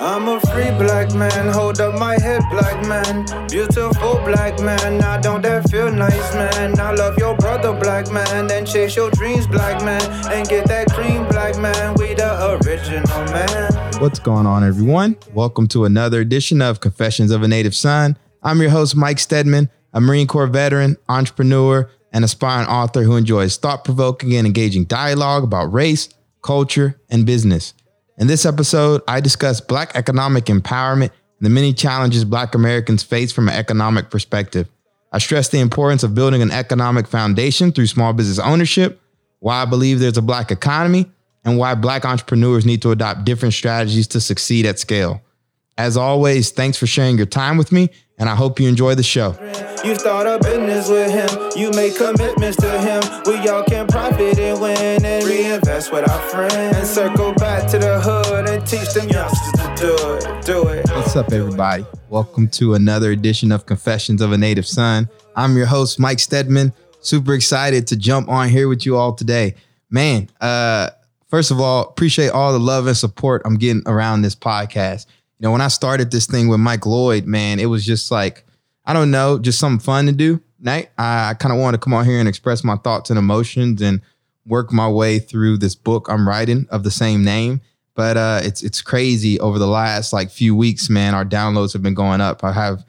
I'm a free black man, hold up my head, black man. Beautiful black man, now don't that feel nice, man? I love your brother, black man, and chase your dreams, black man, and get that cream, black man. We the original man. What's going on, everyone? Welcome to another edition of Confessions of a Native Son. I'm your host, Mike Steadman, a Marine Corps veteran, entrepreneur, and aspiring author who enjoys thought provoking and engaging dialogue about race, culture, and business. In this episode, I discuss Black economic empowerment and the many challenges Black Americans face from an economic perspective. I stress the importance of building an economic foundation through small business ownership, why I believe there's a Black economy, and why Black entrepreneurs need to adopt different strategies to succeed at scale. As always, thanks for sharing your time with me, and I hope you enjoy the show. You start a business with him, you make commitments to him. We all can profit and win and with our friends. Circle back to the hood and teach them youngsters to do it. Do it. What's up, everybody? Welcome to another edition of Confessions of a Native Son. I'm your host, Mike Steadman. Super excited to jump on here with you all today. Man, uh, first of all, appreciate all the love and support I'm getting around this podcast. You know, when I started this thing with Mike Lloyd, man, it was just like, I don't know, just something fun to do. Night. I, I kind of wanted to come on here and express my thoughts and emotions and work my way through this book I'm writing of the same name. But uh, it's it's crazy over the last like few weeks, man. Our downloads have been going up. I have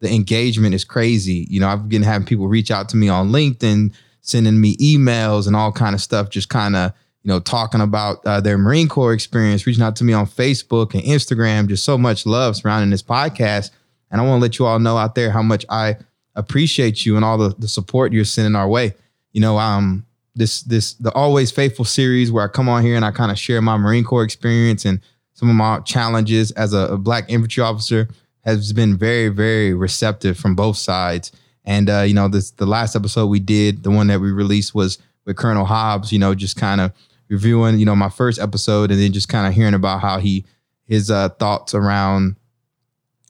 the engagement is crazy. You know, I've been having people reach out to me on LinkedIn, sending me emails and all kind of stuff, just kind of you know talking about uh, their Marine Corps experience, reaching out to me on Facebook and Instagram. Just so much love surrounding this podcast, and I want to let you all know out there how much I appreciate you and all the, the support you're sending our way. You know, um, this this the Always Faithful series where I come on here and I kind of share my Marine Corps experience and some of my challenges as a, a black infantry officer has been very very receptive from both sides. And uh, you know, this the last episode we did, the one that we released was with Colonel Hobbs. You know, just kind of reviewing, you know, my first episode and then just kind of hearing about how he his uh, thoughts around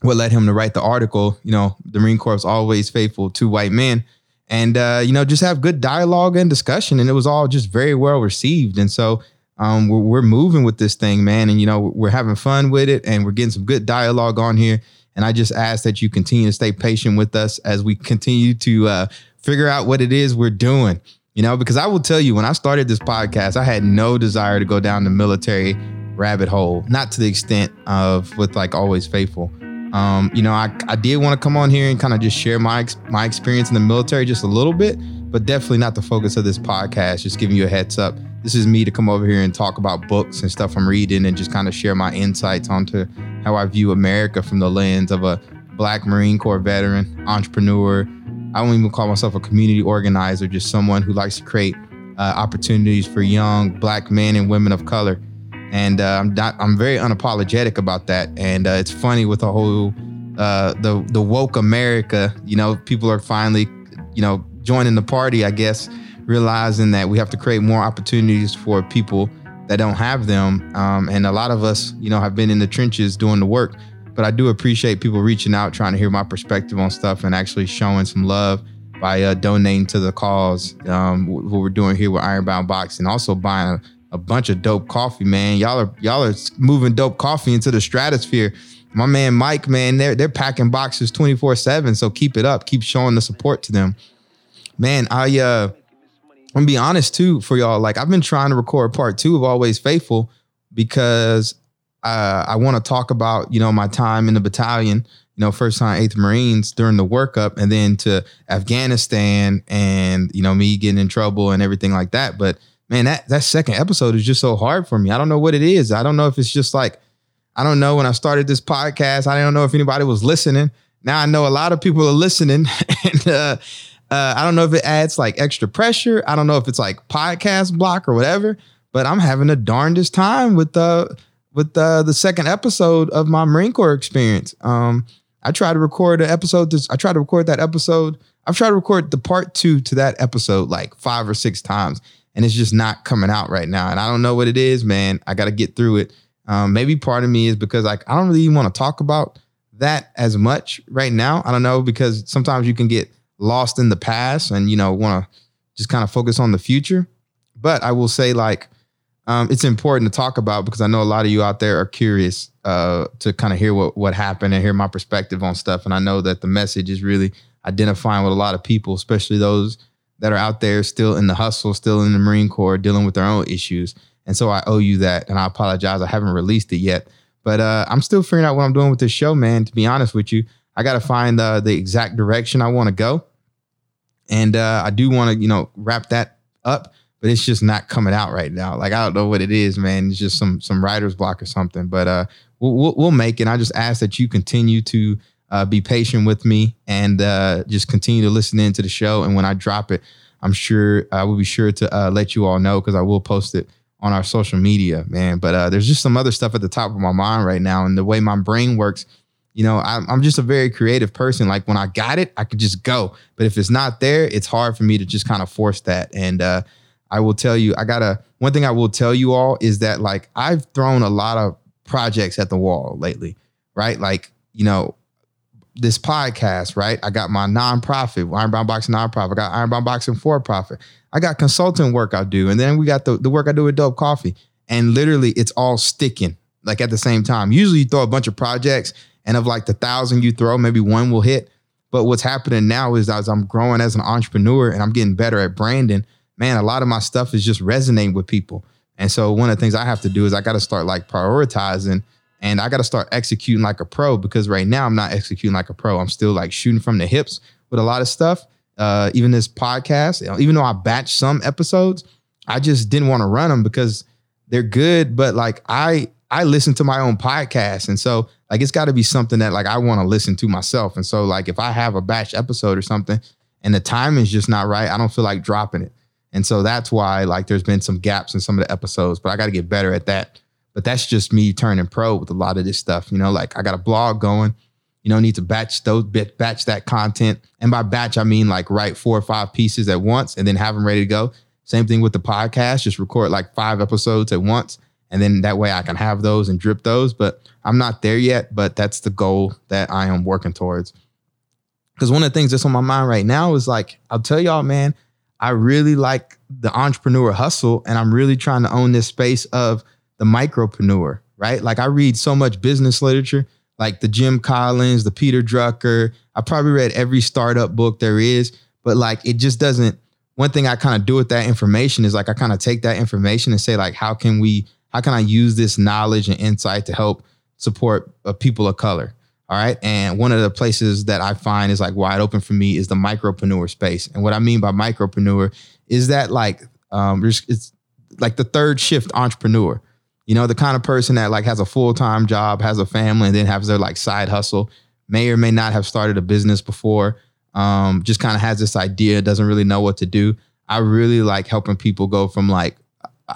what led him to write the article. You know, the Marine Corps is always faithful to white men, and uh, you know, just have good dialogue and discussion, and it was all just very well received. And so, um, we're, we're moving with this thing, man, and you know, we're having fun with it, and we're getting some good dialogue on here. And I just ask that you continue to stay patient with us as we continue to uh, figure out what it is we're doing. You know, because I will tell you, when I started this podcast, I had no desire to go down the military rabbit hole, not to the extent of with like always faithful. Um, you know, I, I did want to come on here and kind of just share my my experience in the military just a little bit, but definitely not the focus of this podcast. Just giving you a heads up. This is me to come over here and talk about books and stuff I'm reading and just kind of share my insights onto how I view America from the lens of a Black Marine Corps veteran, entrepreneur, I don't even call myself a community organizer, just someone who likes to create uh, opportunities for young black men and women of color. And uh, I'm not, I'm very unapologetic about that. And uh, it's funny with the whole uh, the the woke America. You know, people are finally, you know, joining the party. I guess realizing that we have to create more opportunities for people that don't have them. Um, and a lot of us, you know, have been in the trenches doing the work but I do appreciate people reaching out, trying to hear my perspective on stuff, and actually showing some love by uh, donating to the cause. Um, what we're doing here with Ironbound Boxing, also buying a, a, bunch of dope coffee, man. Y'all are y'all are moving dope coffee into the stratosphere. My man Mike, man, they're they're packing boxes twenty four seven. So keep it up, keep showing the support to them, man. I uh, I'm gonna be honest too for y'all. Like I've been trying to record part two of Always Faithful because uh, I want to talk about, you know, my time in the battalion, you know, first time 8th Marines during the workup and then to Afghanistan and, you know, me getting in trouble and everything like that. But man, that, that second episode is just so hard for me. I don't know what it is. I don't know if it's just like, I don't know when I started this podcast, I don't know if anybody was listening. Now I know a lot of people are listening and, uh, uh, I don't know if it adds like extra pressure. I don't know if it's like podcast block or whatever, but I'm having the darndest time with the with uh, the second episode of my Marine Corps experience. Um, I tried to record an episode. This, I tried to record that episode. I've tried to record the part two to that episode like five or six times, and it's just not coming out right now. And I don't know what it is, man. I got to get through it. Um, maybe part of me is because like I don't really want to talk about that as much right now. I don't know because sometimes you can get lost in the past and you know want to just kind of focus on the future. But I will say like um, it's important to talk about because I know a lot of you out there are curious uh, to kind of hear what what happened and hear my perspective on stuff. And I know that the message is really identifying with a lot of people, especially those that are out there still in the hustle, still in the Marine Corps, dealing with their own issues. And so I owe you that, and I apologize. I haven't released it yet, but uh, I'm still figuring out what I'm doing with this show, man. To be honest with you, I got to find uh, the exact direction I want to go, and uh, I do want to, you know, wrap that up but it's just not coming out right now. Like I don't know what it is, man. It's just some some writer's block or something. But uh, we'll we'll, make it. I just ask that you continue to uh, be patient with me and uh, just continue to listen into the show. And when I drop it, I'm sure I will be sure to uh, let you all know because I will post it on our social media, man. But uh, there's just some other stuff at the top of my mind right now, and the way my brain works. You know, I'm, I'm just a very creative person. Like when I got it, I could just go. But if it's not there, it's hard for me to just kind of force that. And uh, I will tell you, I gotta one thing I will tell you all is that like I've thrown a lot of projects at the wall lately, right? Like, you know, this podcast, right? I got my nonprofit, Ironbound Boxing nonprofit. I got Iron Ironbound Boxing for profit. I got consulting work I do. And then we got the, the work I do with Dope Coffee. And literally it's all sticking like at the same time. Usually you throw a bunch of projects and of like the thousand you throw, maybe one will hit. But what's happening now is as I'm growing as an entrepreneur and I'm getting better at branding, man, a lot of my stuff is just resonating with people. And so one of the things I have to do is I got to start like prioritizing and I got to start executing like a pro because right now I'm not executing like a pro. I'm still like shooting from the hips with a lot of stuff. Uh, even this podcast, even though I batch some episodes, I just didn't want to run them because they're good. But like I, I listen to my own podcast, and so like it's got to be something that like I want to listen to myself. And so like if I have a batch episode or something, and the time is just not right, I don't feel like dropping it. And so that's why like there's been some gaps in some of the episodes, but I got to get better at that. But that's just me turning pro with a lot of this stuff. You know, like I got a blog going, you know, need to batch those batch that content. And by batch, I mean like write four or five pieces at once and then have them ready to go. Same thing with the podcast, just record like five episodes at once. And then that way I can have those and drip those. But I'm not there yet, but that's the goal that I am working towards. Because one of the things that's on my mind right now is like, I'll tell y'all, man, I really like the entrepreneur hustle and I'm really trying to own this space of the micropreneur, right? Like I read so much business literature, like the Jim Collins, the Peter Drucker. I probably read every startup book there is, but like it just doesn't. One thing I kind of do with that information is like I kind of take that information and say like, how can we, how can I use this knowledge and insight to help support uh, people of color? All right. And one of the places that I find is like wide open for me is the micropreneur space. And what I mean by micropreneur is that like um it's like the third shift entrepreneur. You know, the kind of person that like has a full-time job, has a family, and then has their like side hustle, may or may not have started a business before, um, just kind of has this idea, doesn't really know what to do. I really like helping people go from like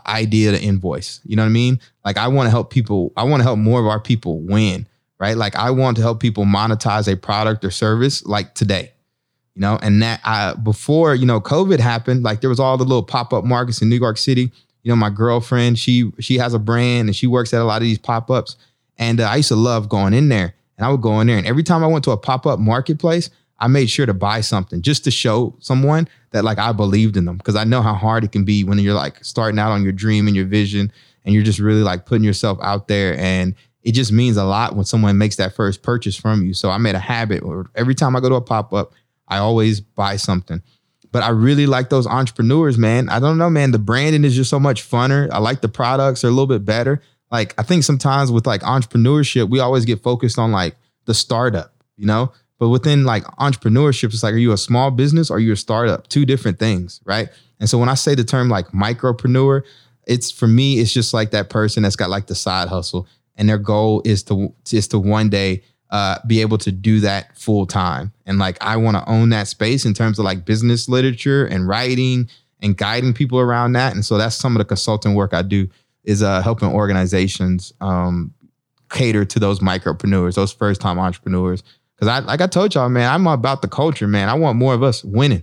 idea to invoice. You know what I mean? Like I want to help people, I want to help more of our people win right? Like I want to help people monetize a product or service like today, you know, and that I, before, you know, COVID happened, like there was all the little pop-up markets in New York City. You know, my girlfriend, she, she has a brand and she works at a lot of these pop-ups. And uh, I used to love going in there and I would go in there. And every time I went to a pop-up marketplace, I made sure to buy something just to show someone that like I believed in them. Cause I know how hard it can be when you're like starting out on your dream and your vision and you're just really like putting yourself out there and it just means a lot when someone makes that first purchase from you. So I made a habit where every time I go to a pop up, I always buy something. But I really like those entrepreneurs, man. I don't know, man. The branding is just so much funner. I like the products; they're a little bit better. Like I think sometimes with like entrepreneurship, we always get focused on like the startup, you know. But within like entrepreneurship, it's like, are you a small business or are you a startup? Two different things, right? And so when I say the term like micropreneur, it's for me, it's just like that person that's got like the side hustle and their goal is to is to one day uh, be able to do that full time. And like I want to own that space in terms of like business literature and writing and guiding people around that. And so that's some of the consulting work I do is uh, helping organizations um, cater to those micropreneurs, those first time entrepreneurs. Because I like I told y'all, man, I'm about the culture, man. I want more of us winning.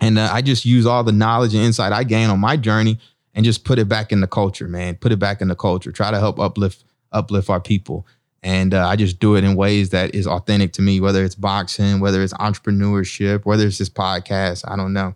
And uh, I just use all the knowledge and insight I gain on my journey and just put it back in the culture, man. Put it back in the culture. Try to help uplift uplift our people. And uh, I just do it in ways that is authentic to me, whether it's boxing, whether it's entrepreneurship, whether it's this podcast. I don't know.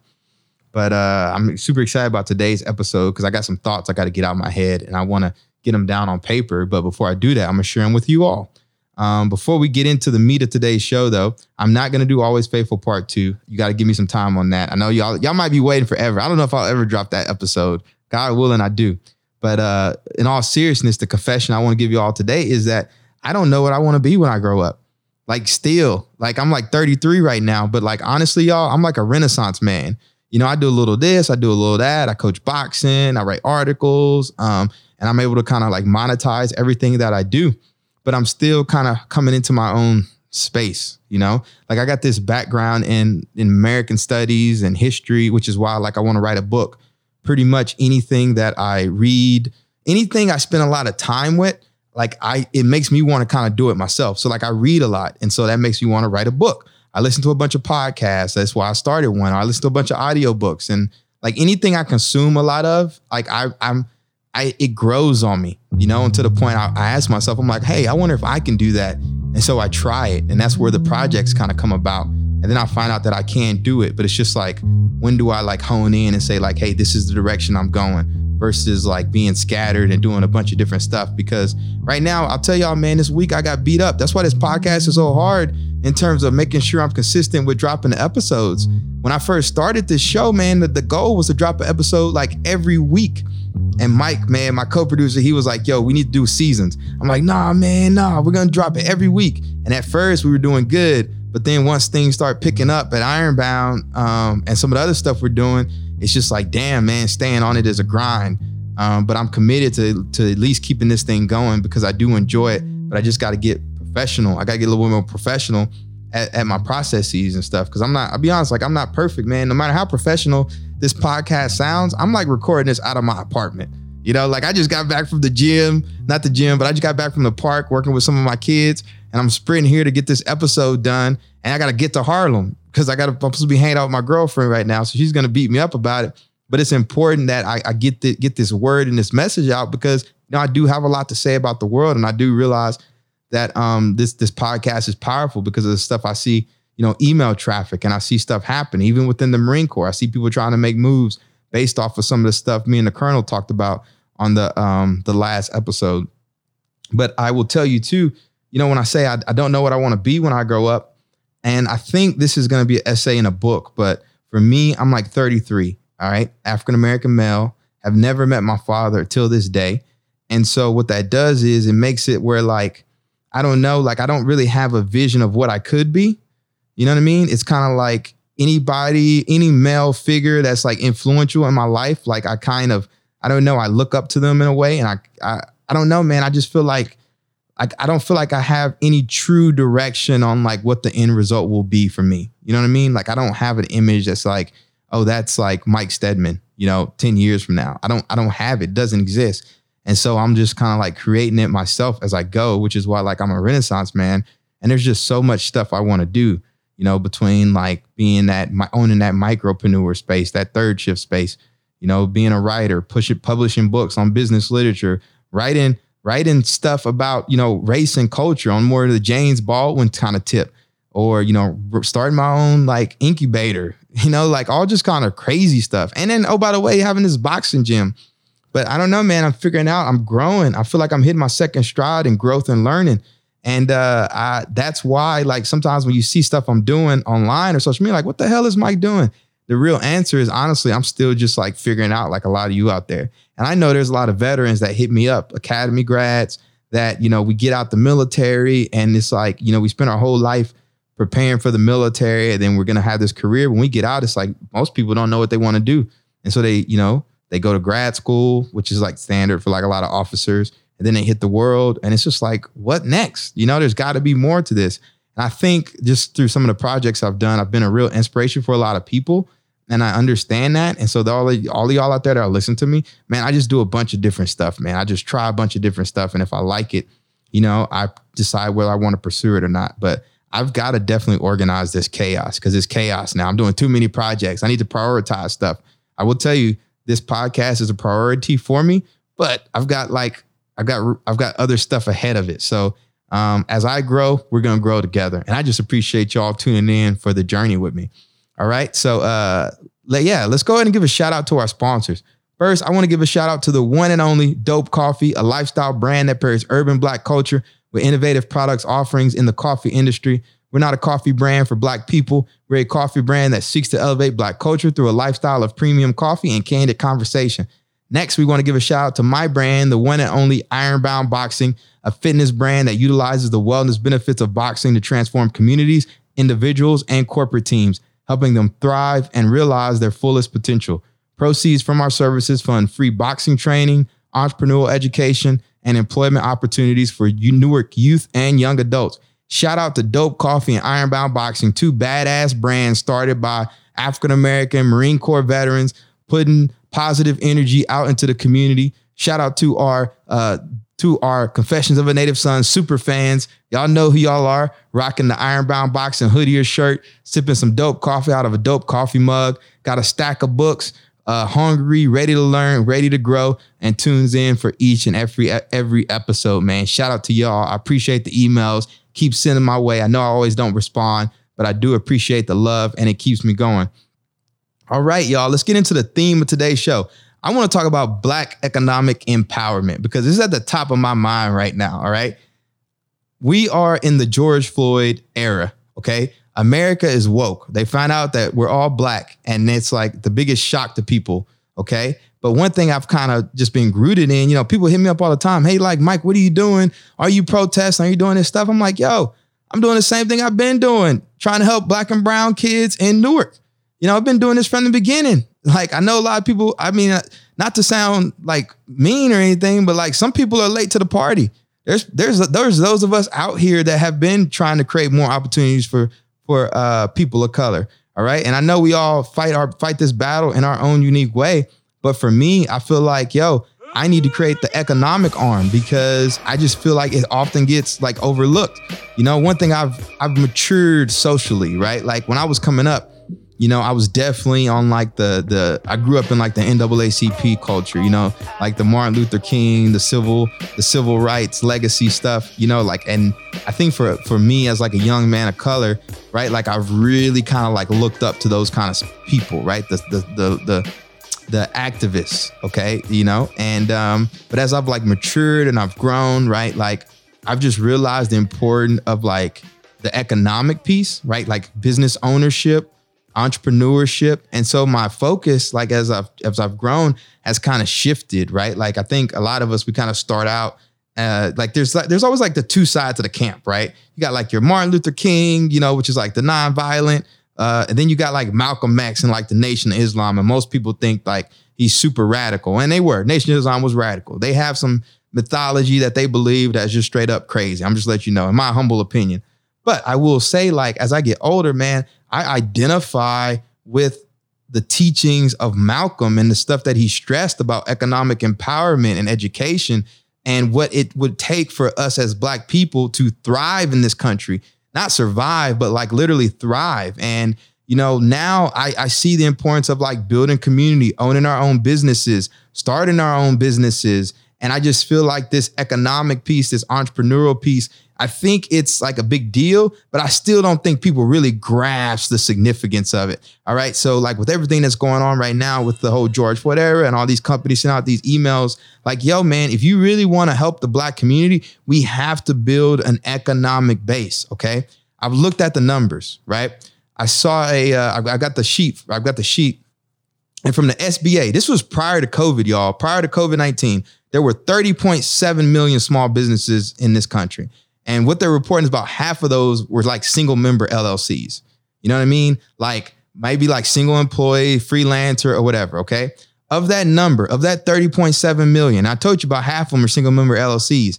But uh, I'm super excited about today's episode because I got some thoughts I got to get out of my head and I want to get them down on paper. But before I do that, I'm gonna share them with you all. Um, before we get into the meat of today's show, though, I'm not gonna do Always Faithful Part Two. You got to give me some time on that. I know y'all y'all might be waiting forever. I don't know if I'll ever drop that episode. God willing, I do. But uh, in all seriousness, the confession I want to give you all today is that I don't know what I want to be when I grow up. Like still, like I'm like 33 right now, but like honestly, y'all, I'm like a renaissance man. You know, I do a little this, I do a little that. I coach boxing, I write articles, um, and I'm able to kind of like monetize everything that I do. But I'm still kind of coming into my own space, you know? Like I got this background in in American studies and history, which is why like I want to write a book. Pretty much anything that I read, anything I spend a lot of time with, like I it makes me want to kind of do it myself. So like I read a lot and so that makes me want to write a book. I listen to a bunch of podcasts. That's why I started one. I listen to a bunch of audiobooks and like anything I consume a lot of, like I I'm I it grows on me, you know, and to the point I, I ask myself, I'm like, hey, I wonder if I can do that. And so I try it. And that's where the projects kind of come about. And then I find out that I can't do it. But it's just like, when do I like hone in and say, like, hey, this is the direction I'm going? versus like being scattered and doing a bunch of different stuff. Because right now, I'll tell y'all, man, this week I got beat up. That's why this podcast is so hard in terms of making sure I'm consistent with dropping the episodes. When I first started this show, man, the, the goal was to drop an episode like every week. And Mike, man, my co-producer, he was like, yo, we need to do seasons. I'm like, nah, man, nah, we're gonna drop it every week. And at first we were doing good, but then once things start picking up at Ironbound um, and some of the other stuff we're doing, it's just like, damn, man, staying on it is a grind. Um, but I'm committed to to at least keeping this thing going because I do enjoy it. But I just got to get professional. I got to get a little bit more professional at, at my processes and stuff. Because I'm not. I'll be honest, like I'm not perfect, man. No matter how professional this podcast sounds, I'm like recording this out of my apartment. You know, like I just got back from the gym, not the gym, but I just got back from the park working with some of my kids, and I'm sprinting here to get this episode done. And I got to get to Harlem because I got to, I'm supposed to be hanging out with my girlfriend right now. So she's going to beat me up about it. But it's important that I, I get the, get this word and this message out because, you know, I do have a lot to say about the world. And I do realize that um, this, this podcast is powerful because of the stuff I see, you know, email traffic and I see stuff happen even within the Marine Corps. I see people trying to make moves based off of some of the stuff me and the Colonel talked about on the um, the last episode. But I will tell you too, you know, when I say I, I don't know what I want to be when I grow up, and I think this is going to be an essay in a book, but for me, I'm like 33. All right. African American male, have never met my father till this day. And so what that does is it makes it where like, I don't know, like I don't really have a vision of what I could be. You know what I mean? It's kind of like anybody, any male figure that's like influential in my life, like I kind of, I don't know, I look up to them in a way. And I I, I don't know, man. I just feel like I, I don't feel like I have any true direction on like what the end result will be for me. You know what I mean? Like I don't have an image that's like, oh, that's like Mike Steadman, you know, 10 years from now. I don't I don't have it. it doesn't exist. And so I'm just kind of like creating it myself as I go, which is why like I'm a renaissance man. And there's just so much stuff I want to do, you know, between like being that my owning that micropreneur space, that third shift space, you know, being a writer, pushing publishing books on business literature, writing writing stuff about you know race and culture on more of the James Baldwin kind of tip, or you know starting my own like incubator, you know like all just kind of crazy stuff. And then oh by the way, having this boxing gym. But I don't know, man. I'm figuring out. I'm growing. I feel like I'm hitting my second stride in growth and learning. And uh, I, that's why, like, sometimes when you see stuff I'm doing online or social media, like, what the hell is Mike doing? The real answer is honestly, I'm still just like figuring out, like a lot of you out there. And I know there's a lot of veterans that hit me up, academy grads that, you know, we get out the military and it's like, you know, we spend our whole life preparing for the military and then we're going to have this career. When we get out, it's like most people don't know what they want to do. And so they, you know, they go to grad school, which is like standard for like a lot of officers. And then they hit the world and it's just like, what next? You know, there's got to be more to this. And I think just through some of the projects I've done, I've been a real inspiration for a lot of people and I understand that. And so all of, all of y'all out there that are listening to me, man, I just do a bunch of different stuff, man. I just try a bunch of different stuff, and if I like it, you know, I decide whether I want to pursue it or not. But I've got to definitely organize this chaos because it's chaos now. I'm doing too many projects. I need to prioritize stuff. I will tell you, this podcast is a priority for me, but I've got like I've got I've got other stuff ahead of it. So um, as I grow, we're gonna grow together, and I just appreciate y'all tuning in for the journey with me. All right. So uh, yeah, let's go ahead and give a shout out to our sponsors. First, I want to give a shout out to the one and only Dope Coffee, a lifestyle brand that pairs urban black culture with innovative products offerings in the coffee industry. We're not a coffee brand for black people. We're a coffee brand that seeks to elevate black culture through a lifestyle of premium coffee and candid conversation. Next, we want to give a shout out to my brand, the one and only Ironbound Boxing, a fitness brand that utilizes the wellness benefits of boxing to transform communities, individuals, and corporate teams, helping them thrive and realize their fullest potential. Proceeds from our services fund free boxing training, entrepreneurial education, and employment opportunities for Newark youth and young adults. Shout out to Dope Coffee and Ironbound Boxing, two badass brands started by African American Marine Corps veterans, putting positive energy out into the community. Shout out to our uh, to our Confessions of a Native Son super fans. Y'all know who y'all are, rocking the Ironbound Boxing hoodie or shirt, sipping some dope coffee out of a dope coffee mug, got a stack of books, uh, hungry, ready to learn, ready to grow, and tunes in for each and every every episode. Man, shout out to y'all. I appreciate the emails. Keep sending my way. I know I always don't respond, but I do appreciate the love, and it keeps me going. All right, y'all. Let's get into the theme of today's show. I want to talk about Black economic empowerment because this is at the top of my mind right now. All right. We are in the George Floyd era. Okay. America is woke. They find out that we're all black, and it's like the biggest shock to people. Okay. But one thing I've kind of just been rooted in, you know, people hit me up all the time. Hey, like, Mike, what are you doing? Are you protesting? Are you doing this stuff? I'm like, yo, I'm doing the same thing I've been doing, trying to help black and brown kids in Newark. You know, I've been doing this from the beginning. Like, I know a lot of people, I mean, uh, not to sound like mean or anything, but like some people are late to the party. There's there's there's those of us out here that have been trying to create more opportunities for for uh, people of color. All right. And I know we all fight our fight this battle in our own unique way. But for me, I feel like, yo, I need to create the economic arm because I just feel like it often gets like overlooked. You know, one thing I've I've matured socially, right? Like when I was coming up, you know, I was definitely on like the the I grew up in like the NAACP culture, you know, like the Martin Luther King, the civil the civil rights legacy stuff, you know, like and I think for for me as like a young man of color, right? Like I've really kind of like looked up to those kind of people, right? The the the the the activists, okay, you know, and um, but as I've like matured and I've grown, right, like I've just realized the importance of like the economic piece, right, like business ownership, entrepreneurship. And so my focus like as i've as i've grown has kind of shifted right? Like i think a lot of us we kind of start out uh, like there's like there's always like the two sides of the camp right? You got like your martin luther king you know which is like the non-violent uh, and then you got like malcolm x and like the nation of islam and most people think like he's super radical and they were. Nation of islam was radical. They have some mythology that they believe that's just straight up crazy. I'm just let you know in my humble opinion but i will say like as i get older man I identify with the teachings of Malcolm and the stuff that he stressed about economic empowerment and education and what it would take for us as black people to thrive in this country, not survive, but like literally thrive. And, you know, now I, I see the importance of like building community, owning our own businesses, starting our own businesses. And I just feel like this economic piece, this entrepreneurial piece I think it's like a big deal, but I still don't think people really grasp the significance of it. All right. So, like with everything that's going on right now with the whole George Floyd era and all these companies sending out these emails, like, yo, man, if you really want to help the black community, we have to build an economic base. Okay. I've looked at the numbers, right? I saw a, uh, I got the sheet, I've got the sheet. And from the SBA, this was prior to COVID, y'all, prior to COVID 19, there were 30.7 million small businesses in this country. And what they're reporting is about half of those were like single member LLCs. You know what I mean? Like maybe like single employee, freelancer, or whatever. Okay. Of that number, of that 30.7 million, I told you about half of them are single member LLCs.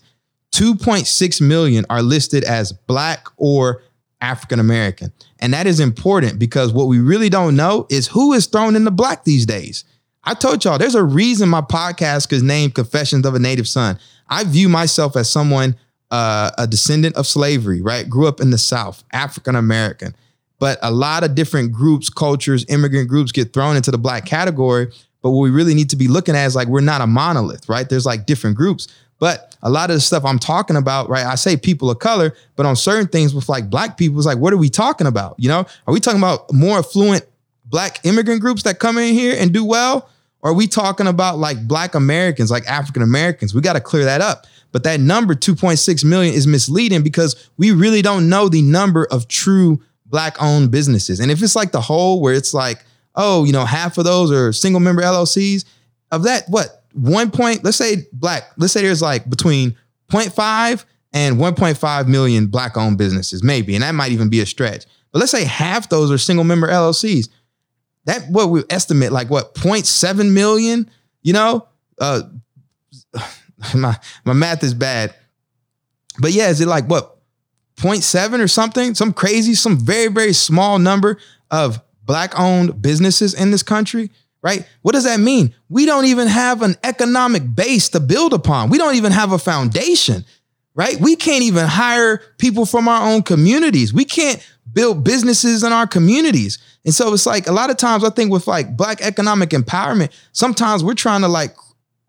2.6 million are listed as Black or African American. And that is important because what we really don't know is who is thrown in the black these days. I told y'all there's a reason my podcast is named Confessions of a Native Son. I view myself as someone uh, a descendant of slavery, right? Grew up in the South, African American. But a lot of different groups, cultures, immigrant groups get thrown into the black category. But what we really need to be looking at is like we're not a monolith, right? There's like different groups. But a lot of the stuff I'm talking about, right? I say people of color, but on certain things with like black people, it's like, what are we talking about? You know, are we talking about more affluent black immigrant groups that come in here and do well? Or are we talking about like black Americans, like African Americans? We got to clear that up. But that number 2.6 million is misleading because we really don't know the number of true black owned businesses. And if it's like the whole where it's like, oh, you know, half of those are single member LLCs, of that, what, one point, let's say black, let's say there's like between 0.5 and 1.5 million black owned businesses, maybe. And that might even be a stretch. But let's say half those are single member LLCs. That what we estimate like what 0.7 million, you know? Uh my my math is bad. But yeah, is it like what 0.7 or something? Some crazy, some very, very small number of black owned businesses in this country, right? What does that mean? We don't even have an economic base to build upon. We don't even have a foundation, right? We can't even hire people from our own communities. We can't build businesses in our communities. And so it's like a lot of times I think with like black economic empowerment, sometimes we're trying to like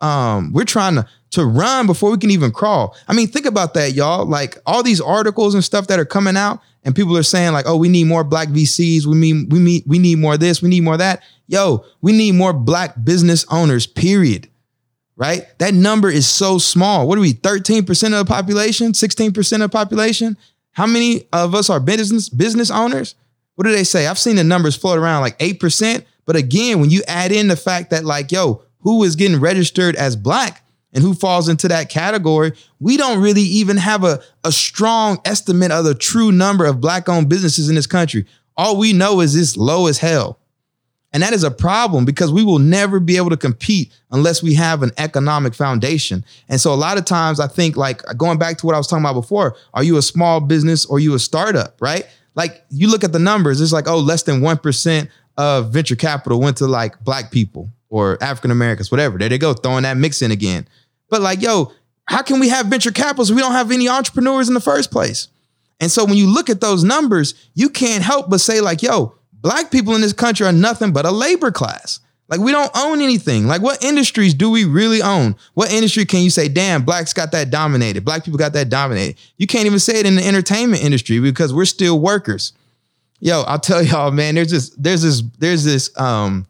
um we're trying to to run before we can even crawl. I mean, think about that, y'all. Like all these articles and stuff that are coming out, and people are saying like, "Oh, we need more black VCs. We mean we meet we need more this. We need more that." Yo, we need more black business owners. Period. Right? That number is so small. What are we? Thirteen percent of the population? Sixteen percent of the population? How many of us are business business owners? What do they say? I've seen the numbers float around like eight percent. But again, when you add in the fact that like, yo, who is getting registered as black? And who falls into that category, we don't really even have a, a strong estimate of the true number of black owned businesses in this country. All we know is it's low as hell. And that is a problem because we will never be able to compete unless we have an economic foundation. And so a lot of times I think like going back to what I was talking about before, are you a small business or you a startup, right? Like you look at the numbers, it's like, oh, less than 1% of venture capital went to like black people or African Americans, whatever. There they go, throwing that mix in again. But like, yo, how can we have venture capitalists? We don't have any entrepreneurs in the first place. And so when you look at those numbers, you can't help but say, like, yo, black people in this country are nothing but a labor class. Like, we don't own anything. Like, what industries do we really own? What industry can you say, damn, blacks got that dominated? Black people got that dominated. You can't even say it in the entertainment industry because we're still workers. Yo, I'll tell y'all, man, there's this, there's this, there's this um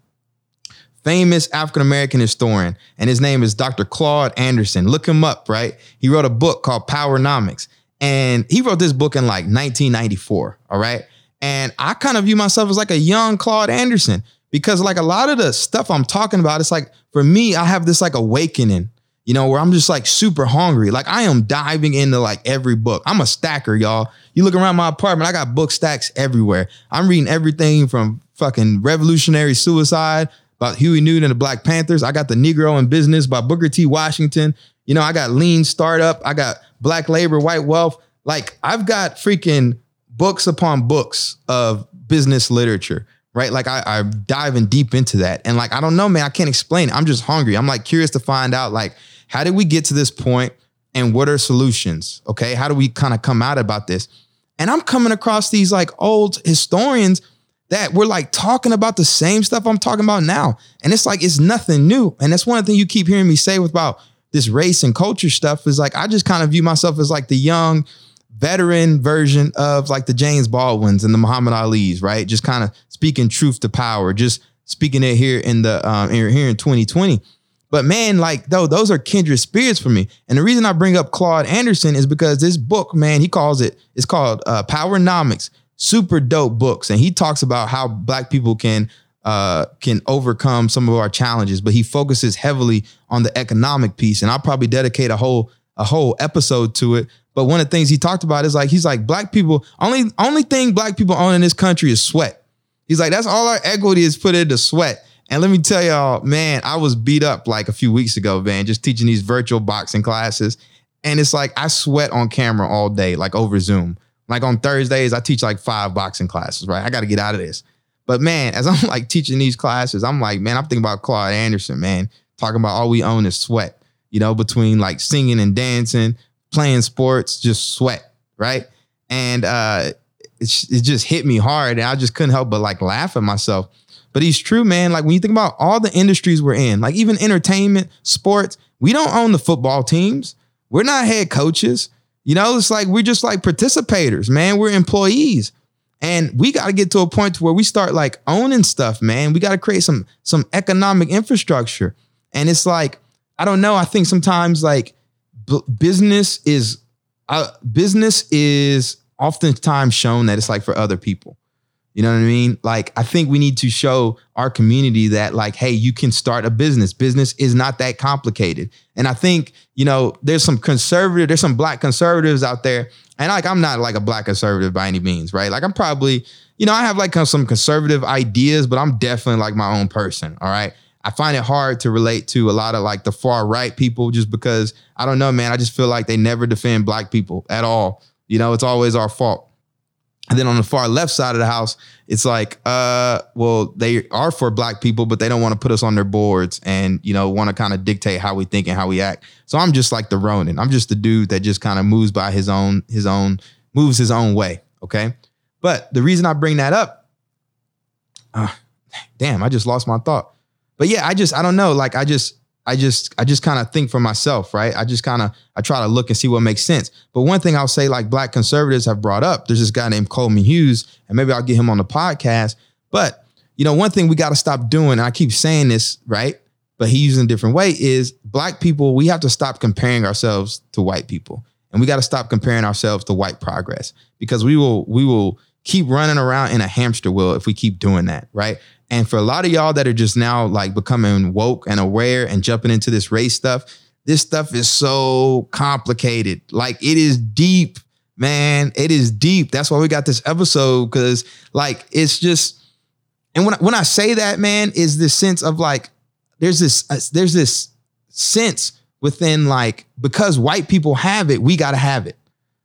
famous African American historian, and his name is Dr. Claude Anderson. Look him up, right? He wrote a book called Powernomics, and he wrote this book in like 1994, all right? And I kind of view myself as like a young Claude Anderson because like a lot of the stuff I'm talking about, it's like for me, I have this like awakening, you know, where I'm just like super hungry. Like I am diving into like every book. I'm a stacker, y'all. You look around my apartment, I got book stacks everywhere. I'm reading everything from fucking revolutionary suicide about Huey Newton and the Black Panthers. I got The Negro in Business by Booker T. Washington. You know, I got Lean Startup. I got Black Labor, White Wealth. Like, I've got freaking books upon books of business literature, right? Like, I, I'm diving deep into that. And like, I don't know, man, I can't explain it. I'm just hungry. I'm like curious to find out, like, how did we get to this point and what are solutions? Okay. How do we kind of come out about this? And I'm coming across these like old historians that we're like talking about the same stuff I'm talking about now. And it's like it's nothing new. And that's one thing you keep hearing me say about this race and culture stuff is like I just kind of view myself as like the young veteran version of like the James Baldwins and the Muhammad Ali's, right? Just kind of speaking truth to power, just speaking it here in the um here in 2020. But man, like though, those are kindred spirits for me. And the reason I bring up Claude Anderson is because this book, man, he calls it, it's called uh, Powernomics super dope books. And he talks about how black people can uh, can overcome some of our challenges but he focuses heavily on the economic piece. And i'll probably dedicate a whole a whole episode to it. But one of the things he talked about is like he's like black people only only thing black people own in this country is sweat. He's like that's all our equity is put into sweat. And let me tell y'all man i was beat up like a few weeks ago man just teaching these virtual boxing classes. And it's like i sweat on camera all day like over zoom like on Thursdays, I teach like five boxing classes, right? I got to get out of this. But man, as I'm like teaching these classes, I'm like, man, I'm thinking about Claude Anderson, man, talking about all we own is sweat, you know, between like singing and dancing, playing sports, just sweat, right? And uh, it, it just hit me hard, and I just couldn't help but like laugh at myself. But he's true, man. Like when you think about all the industries we're in, like even entertainment, sports, we don't own the football teams. We're not head coaches. You know, it's like we're just like participators, man. We're employees. And we got to get to a point to where we start like owning stuff, man. We got to create some some economic infrastructure. And it's like, I don't know. I think sometimes like b- business is uh, business is oftentimes shown that it's like for other people. You know what I mean? Like, I think we need to show our community that, like, hey, you can start a business. Business is not that complicated. And I think, you know, there's some conservative, there's some black conservatives out there. And like, I'm not like a black conservative by any means, right? Like, I'm probably, you know, I have like some conservative ideas, but I'm definitely like my own person. All right. I find it hard to relate to a lot of like the far right people just because I don't know, man. I just feel like they never defend black people at all. You know, it's always our fault. And then on the far left side of the house, it's like, uh, well, they are for black people, but they don't want to put us on their boards and, you know, want to kind of dictate how we think and how we act. So I'm just like the Ronin. I'm just the dude that just kind of moves by his own, his own, moves his own way. Okay. But the reason I bring that up, uh, damn, I just lost my thought. But yeah, I just, I don't know. Like, I just, I just I just kind of think for myself, right? I just kind of I try to look and see what makes sense. But one thing I'll say, like black conservatives have brought up, there's this guy named Coleman Hughes, and maybe I'll get him on the podcast. But you know, one thing we got to stop doing, and I keep saying this, right? But he using a different way is black people, we have to stop comparing ourselves to white people. And we got to stop comparing ourselves to white progress because we will we will keep running around in a hamster wheel if we keep doing that, right? And for a lot of y'all that are just now like becoming woke and aware and jumping into this race stuff, this stuff is so complicated. Like it is deep, man. It is deep. That's why we got this episode because like it's just and when when I say that, man, is this sense of like there's this uh, there's this sense within like because white people have it, we got to have it.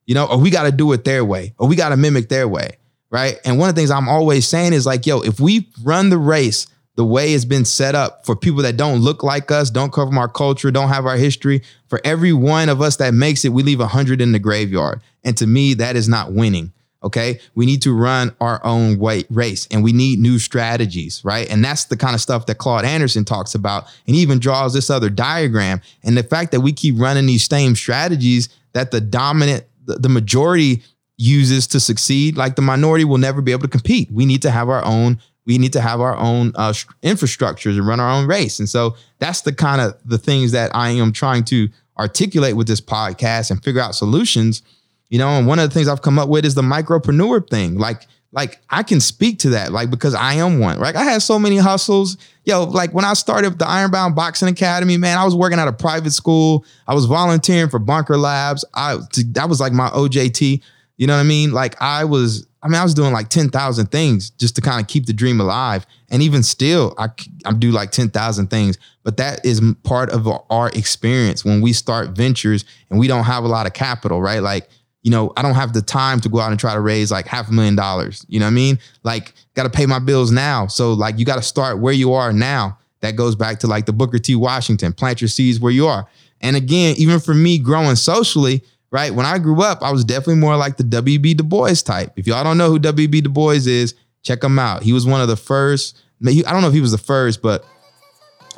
You know, or we got to do it their way, or we got to mimic their way right? And one of the things I'm always saying is like, yo, if we run the race the way it's been set up for people that don't look like us, don't come from our culture, don't have our history, for every one of us that makes it, we leave 100 in the graveyard. And to me, that is not winning. Okay. We need to run our own way, race and we need new strategies, right? And that's the kind of stuff that Claude Anderson talks about and even draws this other diagram. And the fact that we keep running these same strategies that the dominant, the, the majority uses to succeed, like the minority will never be able to compete. We need to have our own. We need to have our own uh, infrastructures and run our own race. And so that's the kind of the things that I am trying to articulate with this podcast and figure out solutions. You know, and one of the things I've come up with is the micropreneur thing. Like, like I can speak to that, like because I am one. Right? I had so many hustles. Yo, like when I started the Ironbound Boxing Academy, man, I was working at a private school. I was volunteering for Bunker Labs. I that was like my OJT. You know what I mean? Like I was, I mean, I was doing like 10,000 things just to kind of keep the dream alive. And even still, I, I do like 10,000 things, but that is part of our experience when we start ventures and we don't have a lot of capital, right? Like, you know, I don't have the time to go out and try to raise like half a million dollars. You know what I mean? Like, got to pay my bills now. So, like, you got to start where you are now. That goes back to like the Booker T. Washington, plant your seeds where you are. And again, even for me growing socially, right? When I grew up, I was definitely more like the W.B. Du Bois type. If y'all don't know who W.B. Du Bois is, check him out. He was one of the first. I don't know if he was the first, but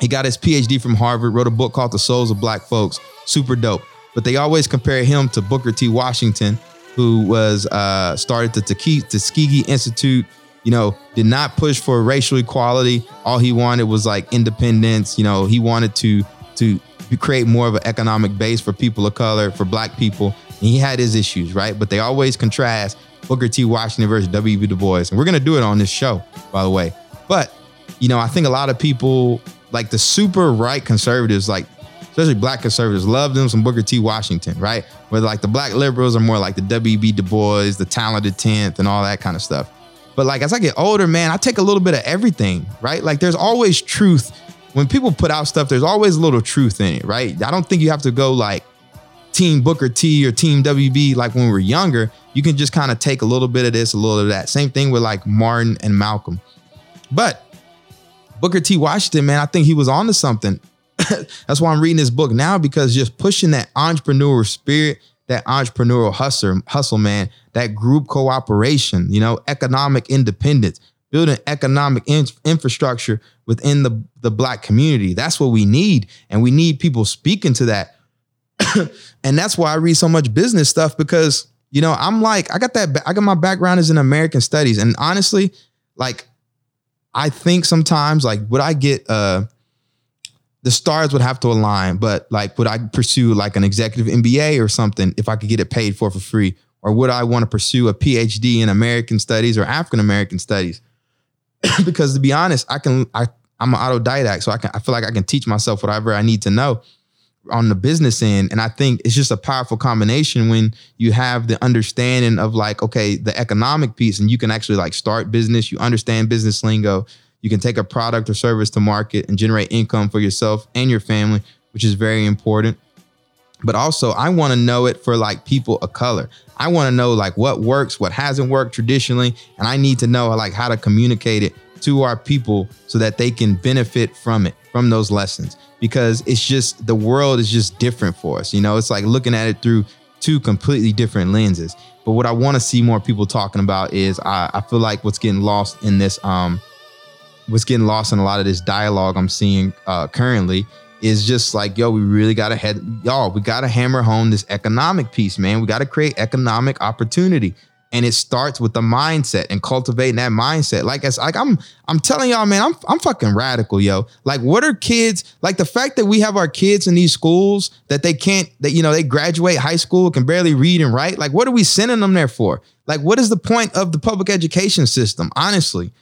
he got his PhD from Harvard, wrote a book called The Souls of Black Folks. Super dope. But they always compare him to Booker T. Washington, who was uh, started the Tuskegee Institute. You know, did not push for racial equality. All he wanted was like independence. You know, he wanted to to you create more of an economic base for people of color, for black people. And he had his issues, right? But they always contrast Booker T. Washington versus W.B. Du Bois. And we're going to do it on this show, by the way. But, you know, I think a lot of people, like the super right conservatives, like especially black conservatives, love them some Booker T. Washington, right? Where like the black liberals are more like the W.B. Du Bois, the talented 10th, and all that kind of stuff. But like as I get older, man, I take a little bit of everything, right? Like there's always truth when people put out stuff, there's always a little truth in it, right? I don't think you have to go like Team Booker T or Team WB like when we were younger. You can just kind of take a little bit of this, a little of that. Same thing with like Martin and Malcolm. But Booker T. Washington, man, I think he was onto something. That's why I'm reading this book now because just pushing that entrepreneurial spirit, that entrepreneurial hustle, hustle, man, that group cooperation, you know, economic independence, building economic in- infrastructure within the, the black community. That's what we need. And we need people speaking to that. and that's why I read so much business stuff because You know, I'm like, I got that, I got my background is in American studies. And honestly, like, I think sometimes, like, would I get, uh, the stars would have to align, but like, would I pursue like an executive MBA or something if I could get it paid for for free? Or would I want to pursue a PhD in American studies or African American studies? because to be honest, I can, I, I'm an autodidact, so I can, I feel like I can teach myself whatever I need to know on the business end. And I think it's just a powerful combination when you have the understanding of like, okay, the economic piece and you can actually like start business, you understand business lingo, you can take a product or service to market and generate income for yourself and your family, which is very important. But also, I want to know it for like people of color. I want to know like what works, what hasn't worked traditionally, and I need to know like how to communicate it to our people so that they can benefit from it, from those lessons because it's just the world is just different for us. You know, it's like looking at it through two completely different lenses. But what I want to see more people talking about is I, I feel like what's getting lost in this, um, what's getting lost in a lot of this dialogue I'm seeing uh, currently is just like, yo, we really got to head, y'all, we got to hammer home this economic piece, man. We got to create economic opportunity and it starts with the mindset and cultivating that mindset. Like it's like I'm I'm telling y'all, man, I'm I'm fucking radical, yo. Like, what are kids like? The fact that we have our kids in these schools that they can't that you know they graduate high school can barely read and write. Like, what are we sending them there for? Like, what is the point of the public education system? Honestly.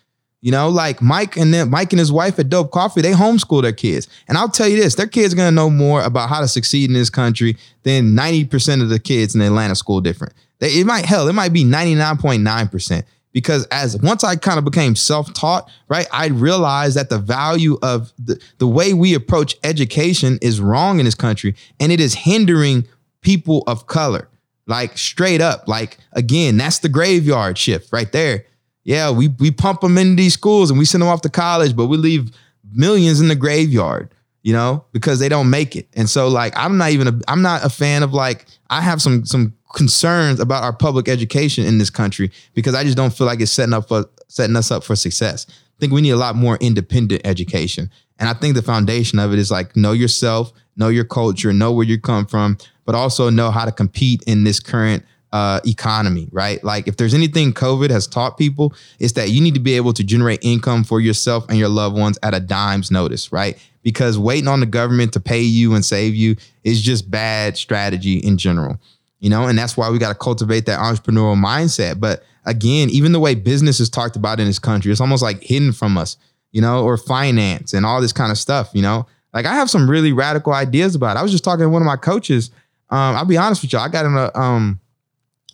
You know, like Mike and then Mike and his wife at Dope Coffee, they homeschool their kids. And I'll tell you this, their kids are gonna know more about how to succeed in this country than 90% of the kids in Atlanta school different. It might hell, it might be 99.9% because as once I kind of became self-taught, right, I realized that the value of the, the way we approach education is wrong in this country and it is hindering people of color. Like straight up, like again, that's the graveyard shift right there. Yeah, we we pump them into these schools and we send them off to college, but we leave millions in the graveyard you know, because they don't make it. And so like I'm not even a I'm not a fan of like I have some some concerns about our public education in this country because I just don't feel like it's setting up for setting us up for success. I think we need a lot more independent education. And I think the foundation of it is like know yourself, know your culture, know where you come from, but also know how to compete in this current uh, economy, right? Like if there's anything COVID has taught people, it's that you need to be able to generate income for yourself and your loved ones at a dime's notice, right? Because waiting on the government to pay you and save you is just bad strategy in general, you know? And that's why we got to cultivate that entrepreneurial mindset. But again, even the way business is talked about in this country, it's almost like hidden from us, you know, or finance and all this kind of stuff, you know? Like I have some really radical ideas about it. I was just talking to one of my coaches. Um, I'll be honest with you, I got in a um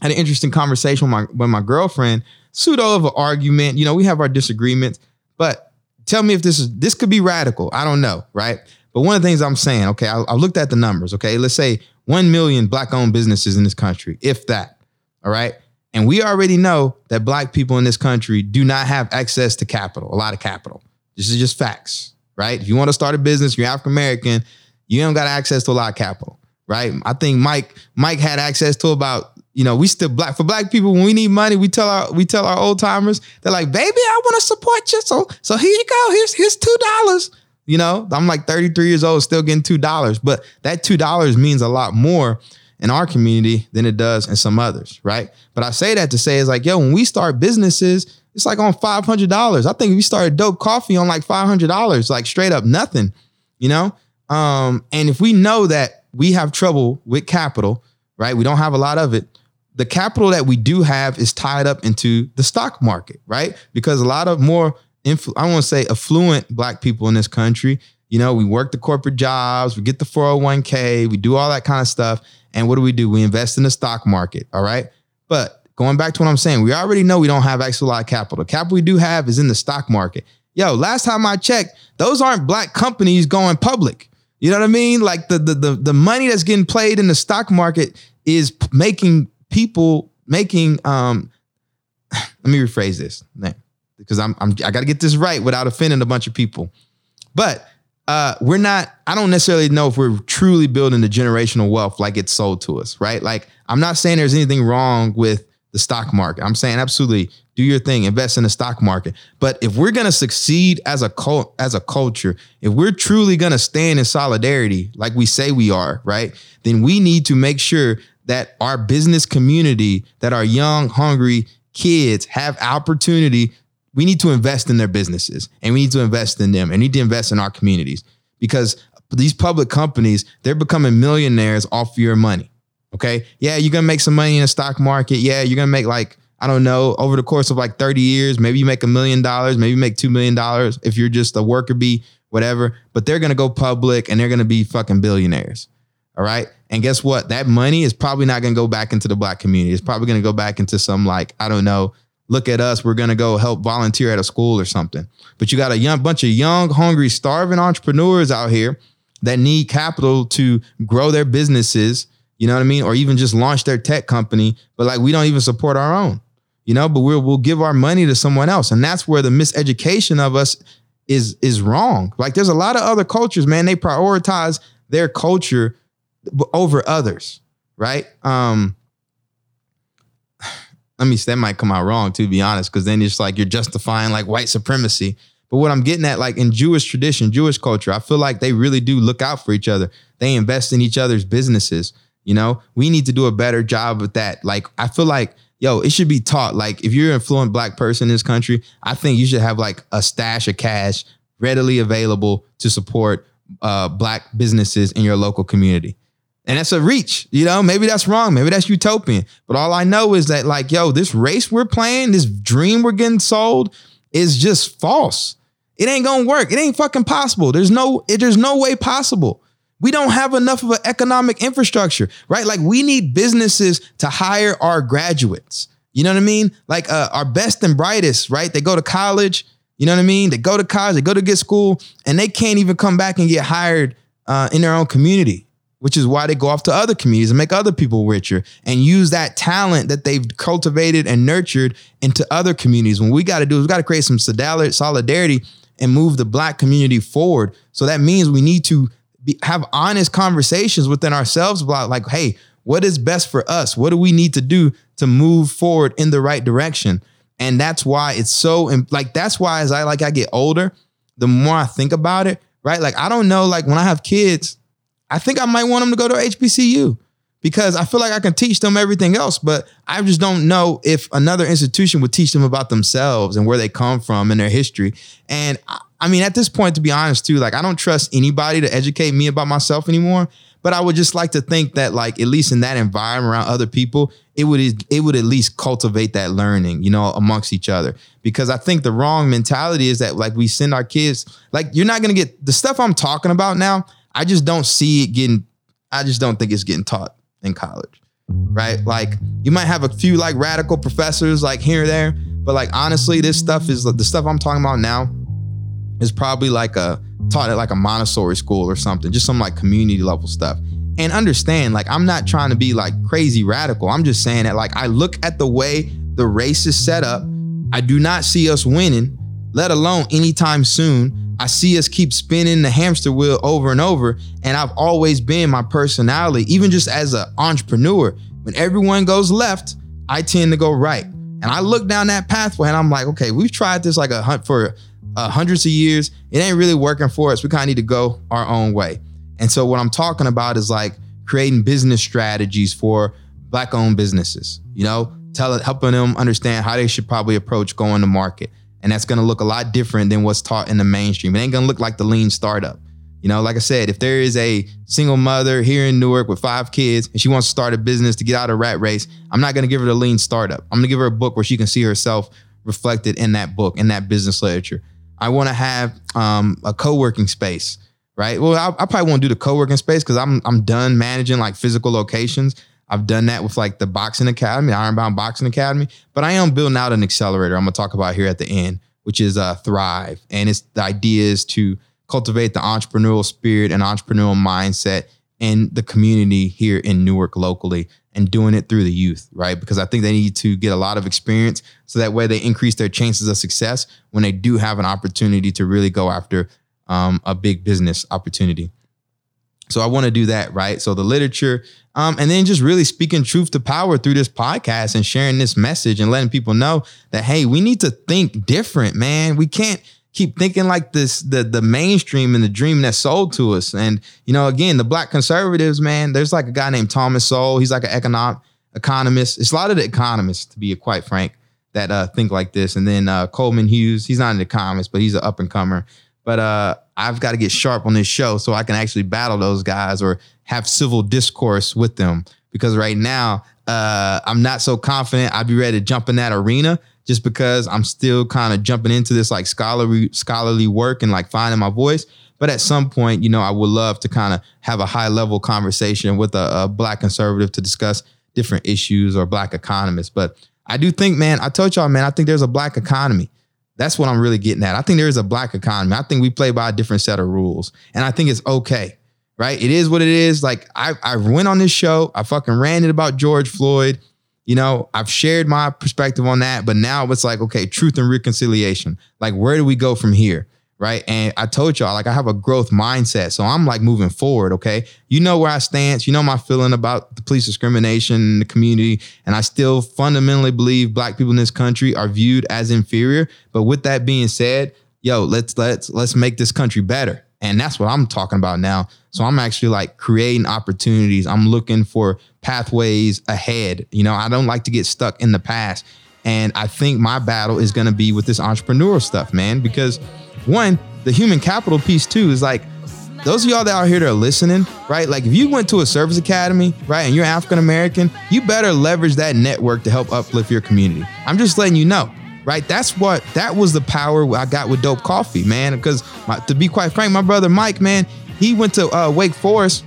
had an interesting conversation with my with my girlfriend, pseudo of an argument. You know, we have our disagreements, but tell me if this is this could be radical. I don't know, right? But one of the things I'm saying, okay, I, I looked at the numbers. Okay, let's say one million black-owned businesses in this country, if that. All right. And we already know that black people in this country do not have access to capital, a lot of capital. This is just facts, right? If you want to start a business, you're African American, you don't got access to a lot of capital, right? I think Mike Mike had access to about you know, we still black for black people. When we need money, we tell our we tell our old timers, they're like, baby, I want to support you. So so here you go. Here's here's two dollars. You know, I'm like 33 years old, still getting two dollars. But that two dollars means a lot more in our community than it does in some others, right? But I say that to say is like, yo, when we start businesses, it's like on five hundred dollars. I think we started dope coffee on like five hundred dollars, like straight up nothing, you know. Um, and if we know that we have trouble with capital, right? We don't have a lot of it the capital that we do have is tied up into the stock market, right? Because a lot of more, influ- I want to say, affluent black people in this country, you know, we work the corporate jobs, we get the 401k, we do all that kind of stuff. And what do we do? We invest in the stock market, all right? But going back to what I'm saying, we already know we don't have actually a lot of capital. The capital we do have is in the stock market. Yo, last time I checked, those aren't black companies going public. You know what I mean? Like the the the, the money that's getting played in the stock market is making people making um let me rephrase this because I'm, I'm I got to get this right without offending a bunch of people. But uh, we're not. I don't necessarily know if we're truly building the generational wealth like it's sold to us, right? Like I'm not saying there's anything wrong with the stock market. I'm saying absolutely do your thing, invest in the stock market. But if we're gonna succeed as a cult, as a culture, if we're truly gonna stand in solidarity like we say we are, right? Then we need to make sure that our business community, that our young, hungry kids have opportunity, we need to invest in their businesses and we need to invest in them and need to invest in our communities because these public companies, they're becoming millionaires off your money. Okay. Yeah, you're gonna make some money in the stock market. Yeah, you're gonna make like, I don't know, over the course of like 30 years, maybe you make a million dollars, maybe you make two million dollars if you're just a worker bee, whatever. But they're gonna go public and they're gonna be fucking billionaires. All right. And guess what? That money is probably not gonna go back into the black community. It's probably gonna go back into some like, I don't know, look at us, we're gonna go help volunteer at a school or something. But you got a young bunch of young, hungry, starving entrepreneurs out here that need capital to grow their businesses, you know what I mean? Or even just launch their tech company, but like we don't even support our own, you know, but we'll we'll give our money to someone else. And that's where the miseducation of us is is wrong. Like there's a lot of other cultures, man, they prioritize their culture over others, right? Um let me that might come out wrong to be honest, because then it's like you're justifying like white supremacy. But what I'm getting at, like in Jewish tradition, Jewish culture, I feel like they really do look out for each other. They invest in each other's businesses. You know, we need to do a better job with that. Like, I feel like, yo, it should be taught. Like, if you're an affluent black person in this country, I think you should have like a stash of cash readily available to support uh, black businesses in your local community. And that's a reach, you know, maybe that's wrong. Maybe that's utopian. But all I know is that, like, yo, this race we're playing, this dream we're getting sold is just false. It ain't gonna work. It ain't fucking possible. There's no, it, there's no way possible. We don't have enough of an economic infrastructure, right? Like we need businesses to hire our graduates. You know what I mean? Like uh, our best and brightest, right? They go to college. You know what I mean? They go to college, they go to get school, and they can't even come back and get hired uh, in their own community which is why they go off to other communities and make other people richer and use that talent that they've cultivated and nurtured into other communities. When we got to do is we got to create some solidarity and move the black community forward. So that means we need to be, have honest conversations within ourselves about like, hey, what is best for us? What do we need to do to move forward in the right direction? And that's why it's so like that's why as I like I get older, the more I think about it, right? Like I don't know, like when I have kids, I think I might want them to go to HBCU because I feel like I can teach them everything else, but I just don't know if another institution would teach them about themselves and where they come from and their history. And I mean, at this point, to be honest, too, like I don't trust anybody to educate me about myself anymore. But I would just like to think that, like, at least in that environment around other people, it would it would at least cultivate that learning, you know, amongst each other. Because I think the wrong mentality is that like we send our kids, like you're not gonna get the stuff I'm talking about now. I just don't see it getting, I just don't think it's getting taught in college. Right. Like you might have a few like radical professors like here and there, but like honestly, this stuff is the stuff I'm talking about now is probably like a taught at like a Montessori school or something, just some like community level stuff. And understand, like, I'm not trying to be like crazy radical. I'm just saying that, like, I look at the way the race is set up. I do not see us winning, let alone anytime soon. I see us keep spinning the hamster wheel over and over. And I've always been my personality, even just as an entrepreneur. When everyone goes left, I tend to go right. And I look down that pathway and I'm like, okay, we've tried this like a hunt for uh, hundreds of years. It ain't really working for us. We kind of need to go our own way. And so what I'm talking about is like creating business strategies for black owned businesses, you know, tell helping them understand how they should probably approach going to market and that's going to look a lot different than what's taught in the mainstream. It ain't going to look like the lean startup. You know, like I said, if there is a single mother here in Newark with five kids and she wants to start a business to get out of rat race, I'm not going to give her the lean startup. I'm going to give her a book where she can see herself reflected in that book, in that business literature. I want to have um, a co-working space, right? Well, I, I probably won't do the co-working space because I'm I'm done managing like physical locations. I've done that with like the boxing academy, Ironbound Boxing Academy, but I am building out an accelerator I'm gonna talk about here at the end, which is uh, Thrive. And it's the idea is to cultivate the entrepreneurial spirit and entrepreneurial mindset in the community here in Newark locally and doing it through the youth, right? Because I think they need to get a lot of experience so that way they increase their chances of success when they do have an opportunity to really go after um, a big business opportunity. So I want to do that, right? So the literature, um, and then just really speaking truth to power through this podcast and sharing this message and letting people know that hey, we need to think different, man. We can't keep thinking like this the the mainstream and the dream that's sold to us. And you know, again, the black conservatives, man, there's like a guy named Thomas Sowell. He's like an economist. It's a lot of the economists, to be quite frank, that uh, think like this. And then uh, Coleman Hughes, he's not an economist, but he's an up and comer. But uh, I've got to get sharp on this show so I can actually battle those guys or have civil discourse with them. Because right now, uh, I'm not so confident I'd be ready to jump in that arena just because I'm still kind of jumping into this like scholarly scholarly work and like finding my voice. But at some point, you know, I would love to kind of have a high level conversation with a, a black conservative to discuss different issues or black economists. But I do think, man, I told y'all, man, I think there's a black economy. That's what I'm really getting at. I think there is a black economy. I think we play by a different set of rules. And I think it's okay. Right? It is what it is. Like I I went on this show, I fucking ranted about George Floyd you know, I've shared my perspective on that, but now it's like, okay, truth and reconciliation. Like, where do we go from here? Right. And I told y'all, like, I have a growth mindset. So I'm like moving forward. Okay. You know where I stand. You know my feeling about the police discrimination in the community. And I still fundamentally believe black people in this country are viewed as inferior. But with that being said, yo, let's let's let's make this country better. And that's what I'm talking about now. So I'm actually like creating opportunities. I'm looking for pathways ahead. You know, I don't like to get stuck in the past. And I think my battle is going to be with this entrepreneurial stuff, man, because one, the human capital piece too is like those of y'all that are here that are listening, right? Like if you went to a service academy, right, and you're African American, you better leverage that network to help uplift your community. I'm just letting you know right? That's what that was the power I got with Dope Coffee, man. Because to be quite frank, my brother Mike, man, he went to uh, Wake Forest,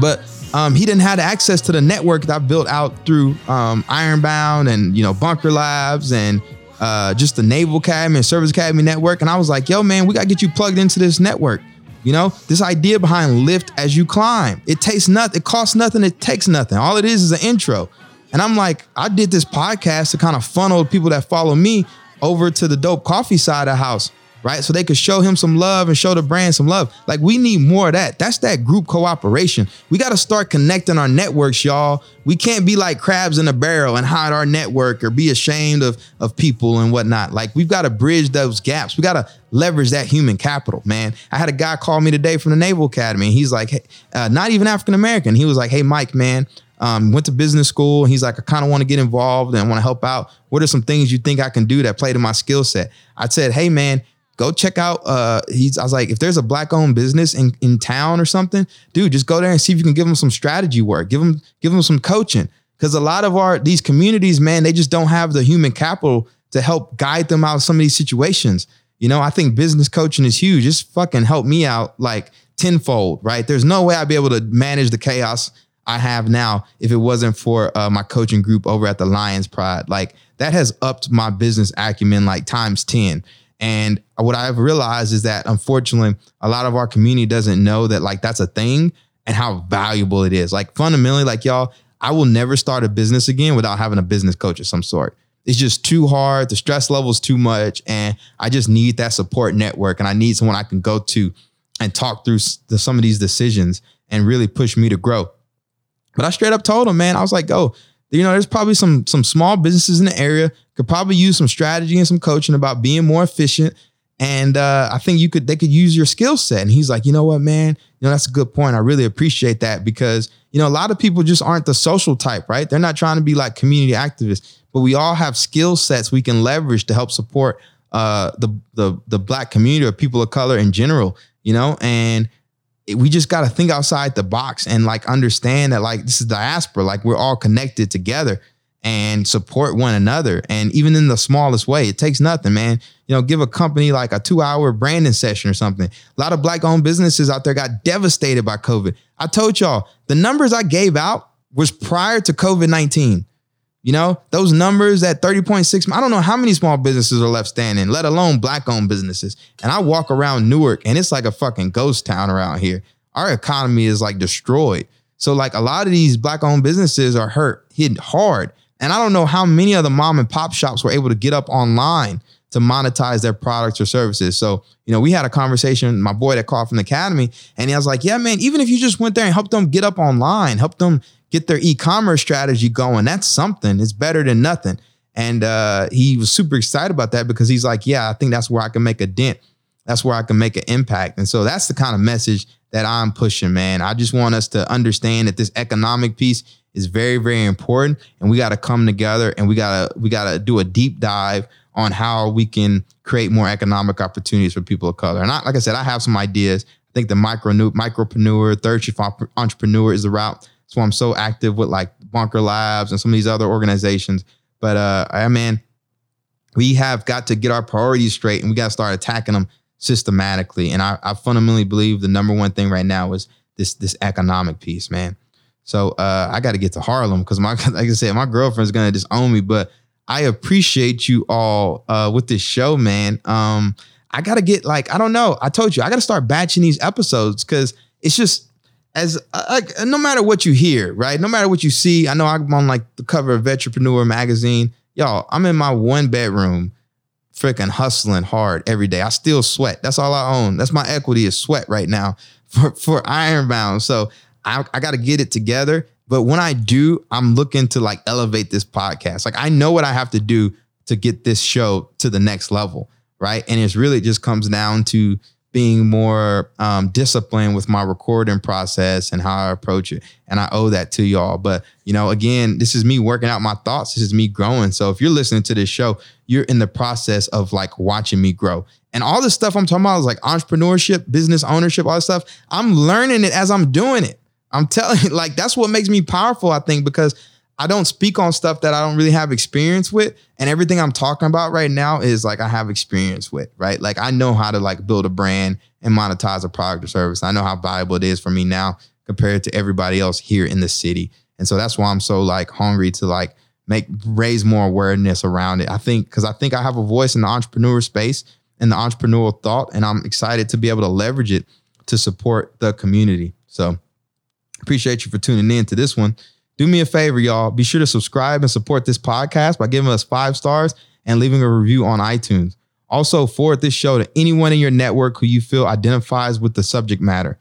but um, he didn't have access to the network that I built out through um, Ironbound and you know Bunker Labs and uh, just the Naval Academy and Service Academy network. And I was like, yo, man, we gotta get you plugged into this network. You know, this idea behind lift as you climb. It takes nothing, it costs nothing, it takes nothing. All it is is an intro. And I'm like, I did this podcast to kind of funnel people that follow me over to the dope coffee side of the house, right? So they could show him some love and show the brand some love. Like we need more of that. That's that group cooperation. We got to start connecting our networks, y'all. We can't be like crabs in a barrel and hide our network or be ashamed of, of people and whatnot. Like we've got to bridge those gaps. We got to leverage that human capital, man. I had a guy call me today from the Naval Academy. He's like, hey, uh, not even African American. He was like, hey, Mike, man, um, went to business school. He's like, I kind of want to get involved and want to help out. What are some things you think I can do that play to my skill set? I said, Hey man, go check out. Uh, he's. I was like, if there's a black owned business in in town or something, dude, just go there and see if you can give them some strategy work. Give them give them some coaching because a lot of our these communities, man, they just don't have the human capital to help guide them out of some of these situations. You know, I think business coaching is huge. Just fucking help me out like tenfold, right? There's no way I'd be able to manage the chaos I have now if it wasn't for uh, my coaching group over at the Lions Pride. Like that has upped my business acumen like times 10. And what I've realized is that unfortunately, a lot of our community doesn't know that like that's a thing and how valuable it is. Like fundamentally, like y'all, I will never start a business again without having a business coach of some sort. It's just too hard. The stress level is too much. And I just need that support network. And I need someone I can go to and talk through the, some of these decisions and really push me to grow. But I straight up told him, man, I was like, oh, you know, there's probably some some small businesses in the area could probably use some strategy and some coaching about being more efficient. And uh, I think you could they could use your skill set. And he's like, you know what, man, you know that's a good point. I really appreciate that because you know a lot of people just aren't the social type, right? They're not trying to be like community activists, but we all have skill sets we can leverage to help support uh, the the the black community or people of color in general. You know, and we just got to think outside the box and like understand that like this is diaspora like we're all connected together and support one another. And even in the smallest way it takes nothing man. You know give a company like a two hour branding session or something. A lot of black owned businesses out there got devastated by covid. I told y'all the numbers i gave out was prior to covid-19 you know, those numbers at 30.6, I don't know how many small businesses are left standing, let alone black owned businesses. And I walk around Newark and it's like a fucking ghost town around here. Our economy is like destroyed. So, like, a lot of these black owned businesses are hurt, hit hard. And I don't know how many of the mom and pop shops were able to get up online to monetize their products or services. So, you know, we had a conversation, my boy that called from the academy, and he was like, Yeah, man, even if you just went there and helped them get up online, help them get their e-commerce strategy going. That's something. It's better than nothing. And uh, he was super excited about that because he's like, yeah, I think that's where I can make a dent. That's where I can make an impact. And so that's the kind of message that I'm pushing, man. I just want us to understand that this economic piece is very, very important. And we got to come together and we gotta we gotta do a deep dive on how we can create more economic opportunities for people of color. And I, like I said, I have some ideas. I think the micro new micropreneur, third shift entrepreneur is the route. That's why I'm so active with like Bunker Labs and some of these other organizations. But uh, I man, we have got to get our priorities straight and we got to start attacking them systematically. And I, I fundamentally believe the number one thing right now is this this economic piece, man. So uh, I got to get to Harlem because my like I said, my girlfriend's gonna disown me, but I appreciate you all uh, with this show, man. Um, I gotta get like I don't know. I told you I gotta start batching these episodes because it's just as uh, like no matter what you hear, right? No matter what you see. I know I'm on like the cover of Vetrepreneur magazine. Y'all, I'm in my one bedroom, freaking hustling hard every day. I still sweat. That's all I own. That's my equity is sweat right now for for Ironbound. So I, I got to get it together. But when I do, I'm looking to like elevate this podcast. Like I know what I have to do to get this show to the next level, right? And it's really just comes down to being more um, disciplined with my recording process and how I approach it. And I owe that to y'all. But, you know, again, this is me working out my thoughts. This is me growing. So if you're listening to this show, you're in the process of like watching me grow. And all this stuff I'm talking about is like entrepreneurship, business ownership, all this stuff. I'm learning it as I'm doing it. I'm telling you, like, that's what makes me powerful, I think, because I don't speak on stuff that I don't really have experience with. And everything I'm talking about right now is like I have experience with, right? Like I know how to like build a brand and monetize a product or service. I know how valuable it is for me now compared to everybody else here in the city. And so that's why I'm so like hungry to like make raise more awareness around it. I think because I think I have a voice in the entrepreneur space and the entrepreneurial thought, and I'm excited to be able to leverage it to support the community. So appreciate you for tuning in to this one do me a favor, y'all. Be sure to subscribe and support this podcast by giving us five stars and leaving a review on iTunes. Also, forward this show to anyone in your network who you feel identifies with the subject matter.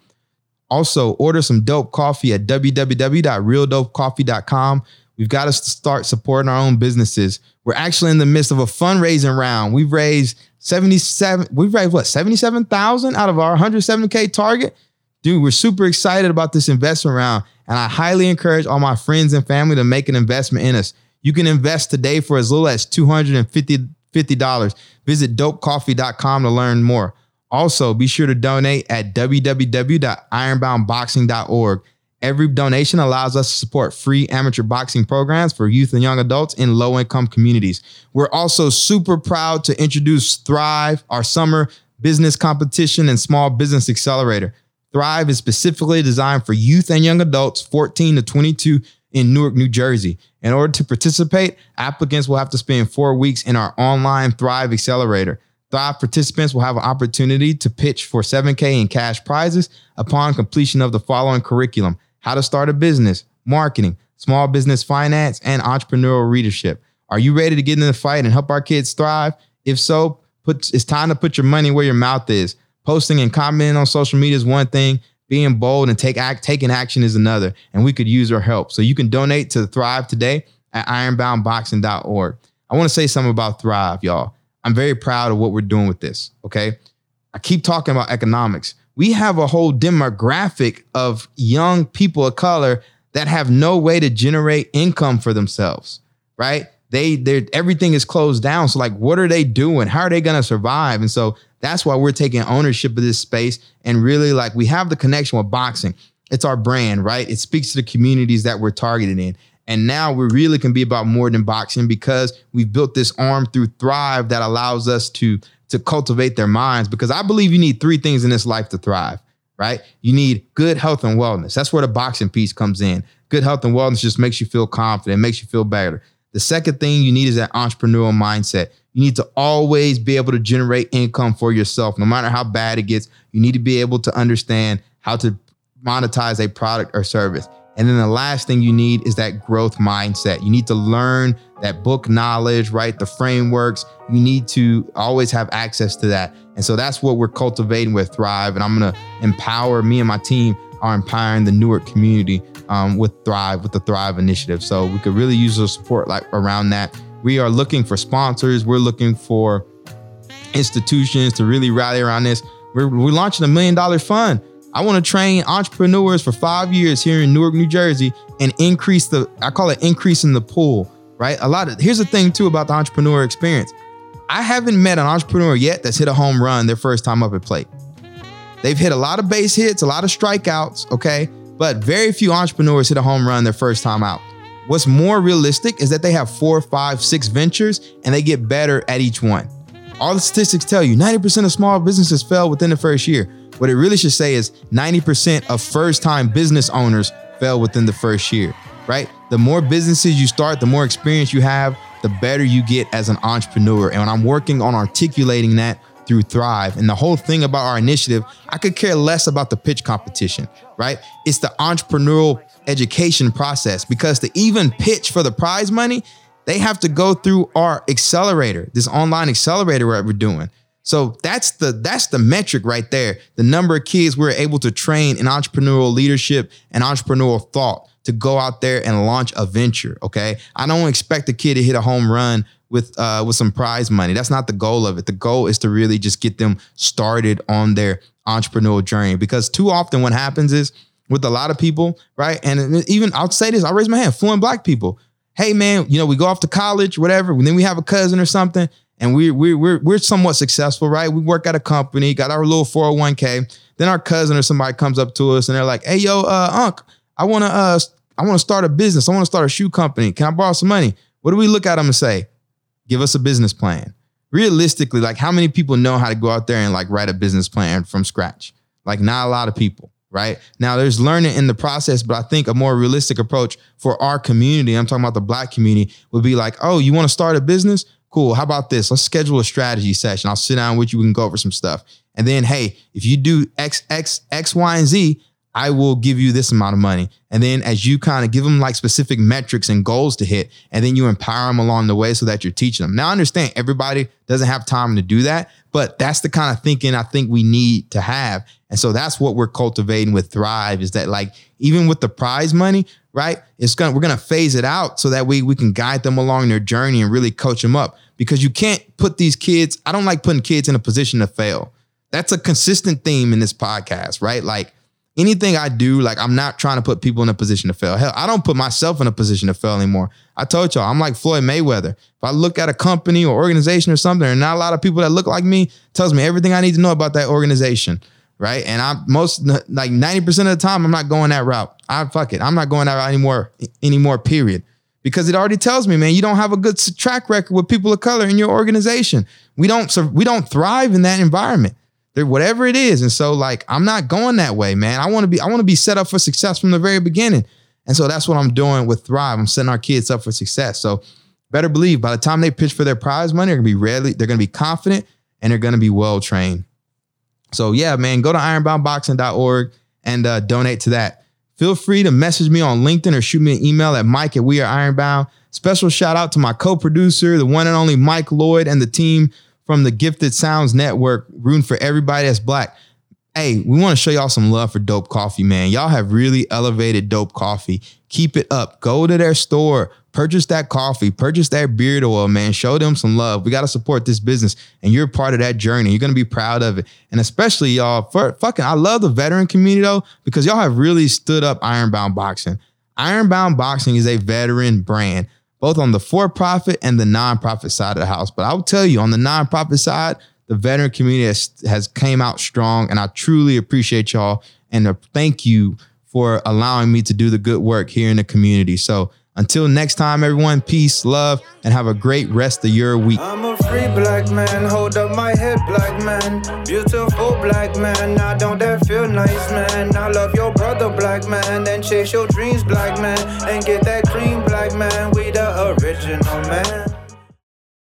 Also, order some dope coffee at www.realdopecoffee.com. We've got to start supporting our own businesses. We're actually in the midst of a fundraising round. We've raised 77, we've raised what, 77,000 out of our 170K target? Dude, we're super excited about this investment round. And I highly encourage all my friends and family to make an investment in us. You can invest today for as little as $250. Visit dopecoffee.com to learn more. Also, be sure to donate at www.ironboundboxing.org. Every donation allows us to support free amateur boxing programs for youth and young adults in low income communities. We're also super proud to introduce Thrive, our summer business competition and small business accelerator. Thrive is specifically designed for youth and young adults 14 to 22 in Newark, New Jersey. In order to participate, applicants will have to spend four weeks in our online Thrive Accelerator. Thrive participants will have an opportunity to pitch for 7K in cash prizes upon completion of the following curriculum how to start a business, marketing, small business finance, and entrepreneurial leadership. Are you ready to get in the fight and help our kids thrive? If so, put, it's time to put your money where your mouth is. Posting and commenting on social media is one thing. Being bold and take act, taking action is another. And we could use your help. So you can donate to Thrive today at ironboundboxing.org. I want to say something about Thrive, y'all. I'm very proud of what we're doing with this. Okay. I keep talking about economics. We have a whole demographic of young people of color that have no way to generate income for themselves, right? They, they everything is closed down. So, like, what are they doing? How are they going to survive? And so, that's why we're taking ownership of this space and really like we have the connection with boxing. It's our brand, right? It speaks to the communities that we're targeted in. And now we really can be about more than boxing because we've built this arm through Thrive that allows us to to cultivate their minds because I believe you need three things in this life to thrive, right? You need good health and wellness. That's where the boxing piece comes in. Good health and wellness just makes you feel confident, makes you feel better. The second thing you need is that entrepreneurial mindset. You need to always be able to generate income for yourself, no matter how bad it gets. You need to be able to understand how to monetize a product or service. And then the last thing you need is that growth mindset. You need to learn that book knowledge, right? The frameworks. You need to always have access to that. And so that's what we're cultivating with Thrive. And I'm going to empower me and my team are empowering the Newark community um, with Thrive, with the Thrive initiative. So we could really use the support like around that We are looking for sponsors. We're looking for institutions to really rally around this. We're, we're launching a million dollar fund. I want to train entrepreneurs for five years here in Newark, New Jersey, and increase the, I call it increasing the pool, right? A lot of, here's the thing too about the entrepreneur experience. I haven't met an entrepreneur yet that's hit a home run their first time up at plate. They've hit a lot of base hits, a lot of strikeouts, okay? But very few entrepreneurs hit a home run their first time out. What's more realistic is that they have four, five, six ventures and they get better at each one. All the statistics tell you 90% of small businesses fail within the first year. What it really should say is 90% of first time business owners fail within the first year, right? The more businesses you start, the more experience you have, the better you get as an entrepreneur. And I'm working on articulating that through Thrive and the whole thing about our initiative, I could care less about the pitch competition, right? It's the entrepreneurial education process because to even pitch for the prize money, they have to go through our accelerator, this online accelerator that we're doing. So that's the that's the metric right there. The number of kids we're able to train in entrepreneurial leadership and entrepreneurial thought to go out there and launch a venture. Okay, I don't expect a kid to hit a home run with uh, with some prize money. That's not the goal of it. The goal is to really just get them started on their entrepreneurial journey. Because too often, what happens is with a lot of people, right? And even I'll say this, I'll raise my hand, fluent black people. Hey man, you know, we go off to college, whatever, and then we have a cousin or something, and we we we're we're somewhat successful, right? We work at a company, got our little 401k. Then our cousin or somebody comes up to us and they're like, hey yo, uh, Unc, I wanna uh I wanna start a business, I wanna start a shoe company. Can I borrow some money? What do we look at them and say? Give us a business plan. Realistically, like how many people know how to go out there and like write a business plan from scratch? Like not a lot of people right? Now there's learning in the process, but I think a more realistic approach for our community, I'm talking about the black community, would be like, oh, you want to start a business? Cool. How about this? Let's schedule a strategy session. I'll sit down with you. We can go over some stuff. And then, hey, if you do X, X, X, Y, and Z, I will give you this amount of money. And then as you kind of give them like specific metrics and goals to hit, and then you empower them along the way so that you're teaching them. Now, I understand everybody doesn't have time to do that, but that's the kind of thinking I think we need to have. And so that's what we're cultivating with Thrive is that like even with the prize money, right? It's gonna we're gonna phase it out so that we we can guide them along their journey and really coach them up because you can't put these kids. I don't like putting kids in a position to fail. That's a consistent theme in this podcast, right? Like anything I do, like I'm not trying to put people in a position to fail. Hell, I don't put myself in a position to fail anymore. I told y'all, I'm like Floyd Mayweather. If I look at a company or organization or something, and not a lot of people that look like me, tells me everything I need to know about that organization. Right. And I'm most like 90% of the time, I'm not going that route. I fuck it. I'm not going that route anymore, anymore, period. Because it already tells me, man, you don't have a good track record with people of color in your organization. We don't we don't thrive in that environment whatever it is. And so like I'm not going that way, man. I want to be I want to be set up for success from the very beginning. And so that's what I'm doing with Thrive. I'm setting our kids up for success. So better believe by the time they pitch for their prize money, they're gonna be ready, they're gonna be confident and they're gonna be well trained. So yeah, man, go to ironboundboxing.org and uh, donate to that. Feel free to message me on LinkedIn or shoot me an email at Mike at We Are Ironbound. Special shout out to my co-producer, the one and only Mike Lloyd, and the team from the Gifted Sounds Network, rooting for everybody that's black. Hey, we want to show y'all some love for Dope Coffee, man. Y'all have really elevated Dope Coffee. Keep it up. Go to their store, purchase that coffee, purchase that beard oil, man. Show them some love. We got to support this business, and you're part of that journey. You're gonna be proud of it, and especially y'all. For fucking, I love the veteran community though because y'all have really stood up Ironbound Boxing. Ironbound Boxing is a veteran brand both on the for profit and the nonprofit side of the house. But I will tell you, on the nonprofit side, the veteran community has, has came out strong, and I truly appreciate y'all and uh, thank you for allowing me to do the good work here in the community. So until next time, everyone, peace, love, and have a great rest of your week. I'm a free black man, hold up my head, black man. Beautiful black man, I don't that feel nice, man. I love your brother, black man, and chase your dreams, black man, and get that cream, black man. We the original man.